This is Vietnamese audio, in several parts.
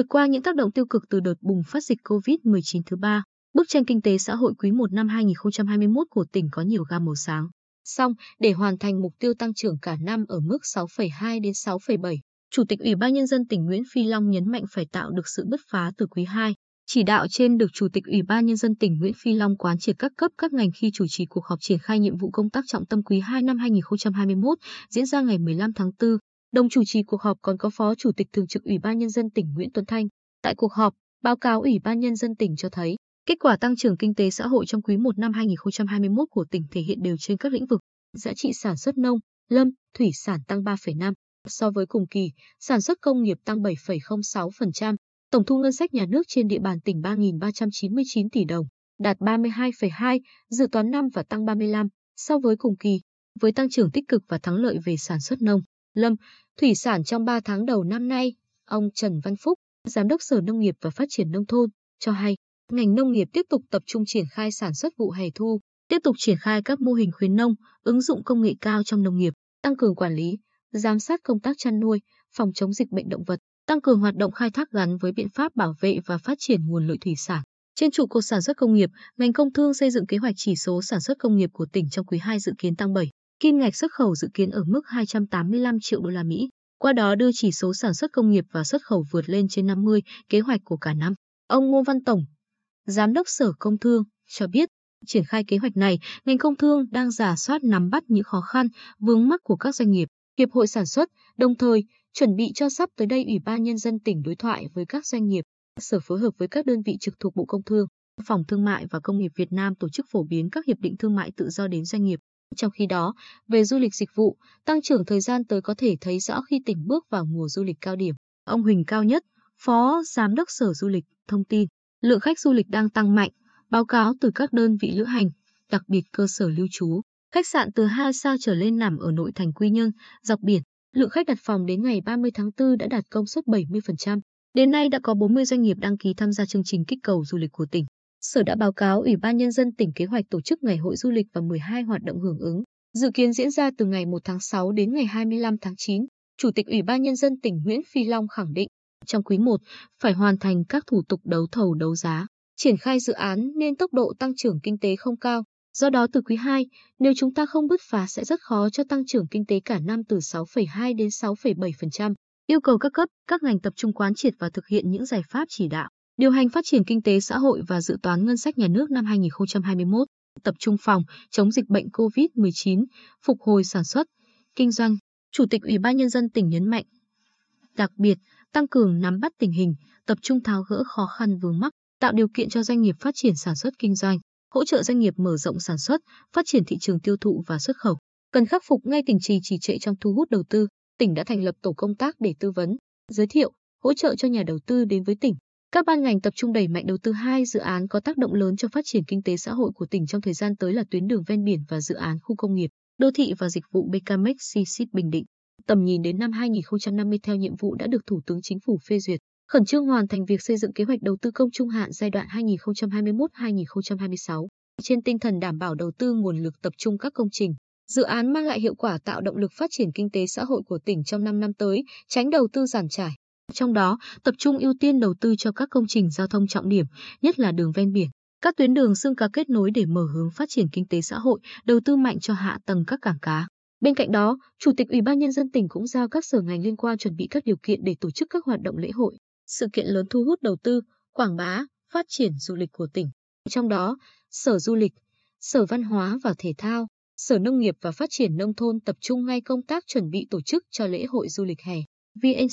Vượt qua những tác động tiêu cực từ đợt bùng phát dịch COVID-19 thứ ba, bức tranh kinh tế xã hội quý 1 năm 2021 của tỉnh có nhiều gam màu sáng. Song, để hoàn thành mục tiêu tăng trưởng cả năm ở mức 6,2 đến 6,7, Chủ tịch Ủy ban Nhân dân tỉnh Nguyễn Phi Long nhấn mạnh phải tạo được sự bứt phá từ quý 2. Chỉ đạo trên được Chủ tịch Ủy ban Nhân dân tỉnh Nguyễn Phi Long quán triệt các cấp các ngành khi chủ trì cuộc họp triển khai nhiệm vụ công tác trọng tâm quý 2 năm 2021 diễn ra ngày 15 tháng 4. Đồng chủ trì cuộc họp còn có Phó Chủ tịch Thường trực Ủy ban Nhân dân tỉnh Nguyễn Tuấn Thanh. Tại cuộc họp, báo cáo Ủy ban Nhân dân tỉnh cho thấy, kết quả tăng trưởng kinh tế xã hội trong quý 1 năm 2021 của tỉnh thể hiện đều trên các lĩnh vực, giá trị sản xuất nông, lâm, thủy sản tăng 3,5 so với cùng kỳ, sản xuất công nghiệp tăng 7,06%, tổng thu ngân sách nhà nước trên địa bàn tỉnh 3.399 tỷ đồng, đạt 32,2, dự toán năm và tăng 35 so với cùng kỳ, với tăng trưởng tích cực và thắng lợi về sản xuất nông, lâm, thủy sản trong 3 tháng đầu năm nay, ông Trần Văn Phúc, Giám đốc Sở Nông nghiệp và Phát triển Nông thôn, cho hay, ngành nông nghiệp tiếp tục tập trung triển khai sản xuất vụ hè thu, tiếp tục triển khai các mô hình khuyến nông, ứng dụng công nghệ cao trong nông nghiệp, tăng cường quản lý, giám sát công tác chăn nuôi, phòng chống dịch bệnh động vật, tăng cường hoạt động khai thác gắn với biện pháp bảo vệ và phát triển nguồn lợi thủy sản. Trên trụ cột sản xuất công nghiệp, ngành công thương xây dựng kế hoạch chỉ số sản xuất công nghiệp của tỉnh trong quý 2 dự kiến tăng 7, kim ngạch xuất khẩu dự kiến ở mức 285 triệu đô la Mỹ. Qua đó đưa chỉ số sản xuất công nghiệp và xuất khẩu vượt lên trên 50 kế hoạch của cả năm. Ông Ngô Văn Tổng, Giám đốc Sở Công Thương, cho biết, triển khai kế hoạch này, ngành công thương đang giả soát nắm bắt những khó khăn, vướng mắc của các doanh nghiệp, hiệp hội sản xuất, đồng thời chuẩn bị cho sắp tới đây Ủy ban Nhân dân tỉnh đối thoại với các doanh nghiệp, sở phối hợp với các đơn vị trực thuộc Bộ Công Thương, Phòng Thương mại và Công nghiệp Việt Nam tổ chức phổ biến các hiệp định thương mại tự do đến doanh nghiệp. Trong khi đó, về du lịch dịch vụ, tăng trưởng thời gian tới có thể thấy rõ khi tỉnh bước vào mùa du lịch cao điểm. Ông Huỳnh Cao Nhất, Phó Giám đốc Sở Du lịch, thông tin, lượng khách du lịch đang tăng mạnh, báo cáo từ các đơn vị lữ hành, đặc biệt cơ sở lưu trú. Khách sạn từ 2 sao trở lên nằm ở nội thành Quy Nhơn, dọc biển, lượng khách đặt phòng đến ngày 30 tháng 4 đã đạt công suất 70%. Đến nay đã có 40 doanh nghiệp đăng ký tham gia chương trình kích cầu du lịch của tỉnh. Sở đã báo cáo Ủy ban Nhân dân tỉnh kế hoạch tổ chức ngày hội du lịch và 12 hoạt động hưởng ứng, dự kiến diễn ra từ ngày 1 tháng 6 đến ngày 25 tháng 9. Chủ tịch Ủy ban Nhân dân tỉnh Nguyễn Phi Long khẳng định, trong quý 1 phải hoàn thành các thủ tục đấu thầu đấu giá, triển khai dự án nên tốc độ tăng trưởng kinh tế không cao. Do đó từ quý 2, nếu chúng ta không bứt phá sẽ rất khó cho tăng trưởng kinh tế cả năm từ 6,2 đến 6,7%. Yêu cầu các cấp, các ngành tập trung quán triệt và thực hiện những giải pháp chỉ đạo, điều hành phát triển kinh tế xã hội và dự toán ngân sách nhà nước năm 2021, tập trung phòng chống dịch bệnh COVID-19, phục hồi sản xuất, kinh doanh. Chủ tịch Ủy ban nhân dân tỉnh nhấn mạnh, đặc biệt, tăng cường nắm bắt tình hình, tập trung tháo gỡ khó khăn vướng mắc, tạo điều kiện cho doanh nghiệp phát triển sản xuất kinh doanh hỗ trợ doanh nghiệp mở rộng sản xuất, phát triển thị trường tiêu thụ và xuất khẩu. Cần khắc phục ngay tình trì trì trệ trong thu hút đầu tư, tỉnh đã thành lập tổ công tác để tư vấn, giới thiệu, hỗ trợ cho nhà đầu tư đến với tỉnh. Các ban ngành tập trung đẩy mạnh đầu tư hai dự án có tác động lớn cho phát triển kinh tế xã hội của tỉnh trong thời gian tới là tuyến đường ven biển và dự án khu công nghiệp, đô thị và dịch vụ BKMX Csit Bình Định. Tầm nhìn đến năm 2050 theo nhiệm vụ đã được Thủ tướng Chính phủ phê duyệt khẩn trương hoàn thành việc xây dựng kế hoạch đầu tư công trung hạn giai đoạn 2021-2026 trên tinh thần đảm bảo đầu tư nguồn lực tập trung các công trình, dự án mang lại hiệu quả tạo động lực phát triển kinh tế xã hội của tỉnh trong 5 năm tới, tránh đầu tư giàn trải. Trong đó, tập trung ưu tiên đầu tư cho các công trình giao thông trọng điểm, nhất là đường ven biển, các tuyến đường xương cá kết nối để mở hướng phát triển kinh tế xã hội, đầu tư mạnh cho hạ tầng các cảng cá. Bên cạnh đó, Chủ tịch Ủy ban nhân dân tỉnh cũng giao các sở ngành liên quan chuẩn bị các điều kiện để tổ chức các hoạt động lễ hội, sự kiện lớn thu hút đầu tư, quảng bá, phát triển du lịch của tỉnh. Trong đó, Sở Du lịch, Sở Văn hóa và Thể thao, Sở Nông nghiệp và Phát triển Nông thôn tập trung ngay công tác chuẩn bị tổ chức cho lễ hội du lịch hè VN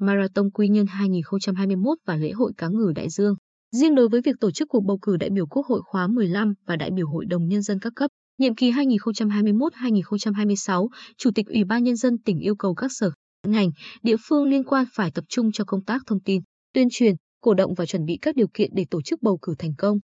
Marathon Quy Nhơn 2021 và lễ hội cá ngừ Đại Dương. Riêng đối với việc tổ chức cuộc bầu cử đại biểu Quốc hội khóa 15 và đại biểu Hội đồng Nhân dân các cấp, nhiệm kỳ 2021-2026, Chủ tịch Ủy ban Nhân dân tỉnh yêu cầu các sở, ngành, địa phương liên quan phải tập trung cho công tác thông tin, tuyên truyền, cổ động và chuẩn bị các điều kiện để tổ chức bầu cử thành công.